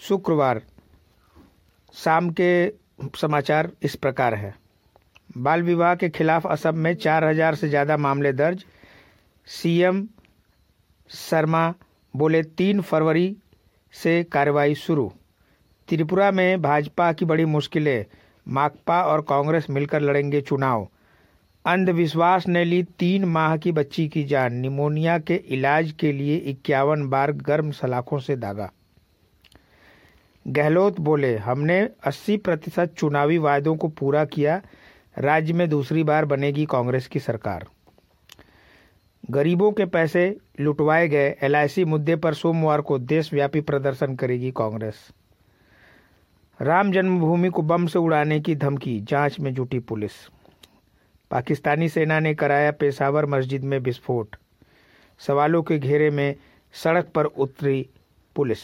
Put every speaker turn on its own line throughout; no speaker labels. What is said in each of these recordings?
शुक्रवार, शाम के समाचार इस प्रकार है। बाल विवाह के खिलाफ असम में चार हज़ार से ज़्यादा मामले दर्ज। सीएम शर्मा बोले, तीन फरवरी से कार्रवाई शुरू। त्रिपुरा में भाजपा की बड़ी मुश्किलें, माकपा और कांग्रेस मिलकर लड़ेंगे चुनाव। अंधविश्वास ने ली तीन माह की बच्ची की जान। निमोनिया के इलाज के लिए इक्यावन बार गर्म सलाखों से दागा। गहलोत बोले, हमने 80 प्रतिशत चुनावी वायदों को पूरा किया, राज्य में दूसरी बार बनेगी कांग्रेस की सरकार। गरीबों के पैसे लुटवाए गए, एलआईसी मुद्दे पर सोमवार को देशव्यापी प्रदर्शन करेगी कांग्रेस। राम जन्मभूमि को बम से उड़ाने की धमकी, जाँच में जुटी पुलिस। पाकिस्तानी सेना ने कराया पेशावर मस्जिद में विस्फोट। सवालों के घेरे में सड़क पर उतरी पुलिस।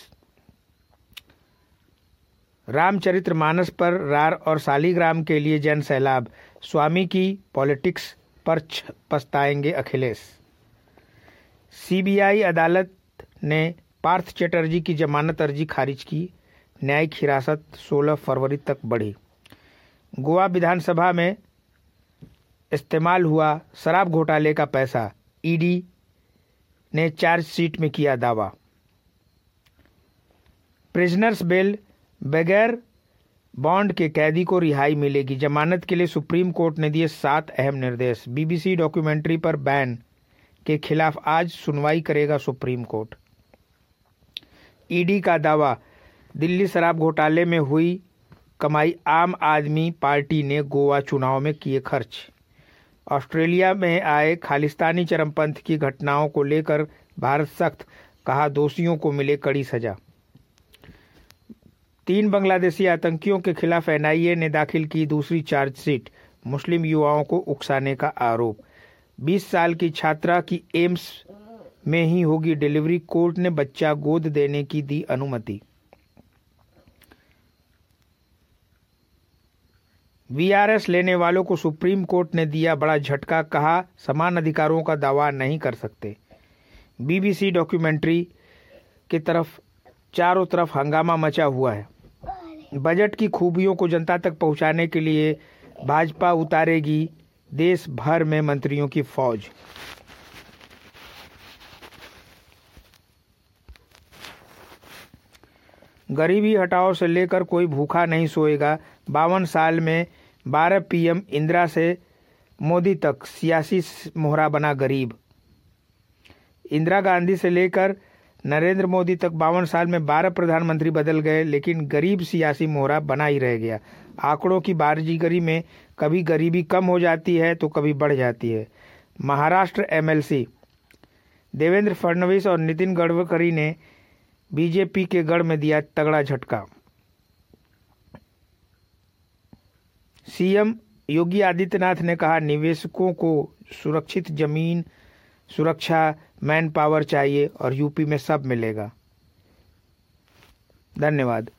रामचरित्र मानस पर रार और सालीग्राम के लिए जन सैलाब स्वामी की पॉलिटिक्स पर पछताएँगे अखिलेश। सीबीआई अदालत ने पार्थ चटर्जी की जमानत अर्जी खारिज की, न्यायिक हिरासत 16 फरवरी तक बढ़ी। गोवा विधानसभा में इस्तेमाल हुआ शराब घोटाले का पैसा, ईडी ने चार्जशीट में किया दावा। प्रिजनर्स बेल बगैर बॉन्ड के कैदी को रिहाई मिलेगी। जमानत के लिए सुप्रीम कोर्ट ने दिए सात अहम निर्देश। बीबीसी डॉक्यूमेंट्री पर बैन के खिलाफ आज सुनवाई करेगा सुप्रीम कोर्ट। ईडी का दावा, दिल्ली शराब घोटाले में हुई कमाई। आम आदमी पार्टी ने गोवा चुनाव में किए खर्च। ऑस्ट्रेलिया में आए खालिस्तानी चरमपंथ की घटनाओं को लेकर भारत सख्त, कहा दोषियों को मिले कड़ी सजा। तीन बांग्लादेशी आतंकियों के खिलाफ एनआईए ने दाखिल की दूसरी चार्जशीट, मुस्लिम युवाओं को उकसाने का आरोप। 20 साल की छात्रा की एम्स में ही होगी डिलीवरी, कोर्ट ने बच्चा गोद देने की दी अनुमति। वीआरएस लेने वालों को सुप्रीम कोर्ट ने दिया बड़ा झटका, कहा, समान अधिकारों का दावा नहीं कर सकते। बीबीसी डॉक्यूमेंट्री की तरफ़ चारों तरफ़ हंगामा मचा हुआ है। बजट की खूबियों को जनता तक पहुँचाने के लिए भाजपा उतारेगी देश भर में मंत्रियों की फौज। गरीबी हटाओ से लेकर कोई भूखा नहीं सोएगा। बावन साल में बारह पीएम इंदिरा से मोदी तक सियासी मोहरा बना गरीब। इंदिरा गांधी से लेकर नरेंद्र मोदी तक बावन साल में बारह प्रधानमंत्री बदल गए, लेकिन गरीब सियासी मोहरा बना ही रह गया। आंकड़ों की बारजीगरी में कभी गरीबी कम हो जाती है तो कभी बढ़ जाती है। महाराष्ट्र एमएलसी देवेंद्र फडणवीस और नितिन गडकरी ने बीजेपी के गढ़ में दिया तगड़ा झटका। सीएम योगी आदित्यनाथ ने कहा, निवेशकों को सुरक्षित ज़मीन सुरक्षा मैन पावर चाहिए और यूपी में सब मिलेगा। धन्यवाद।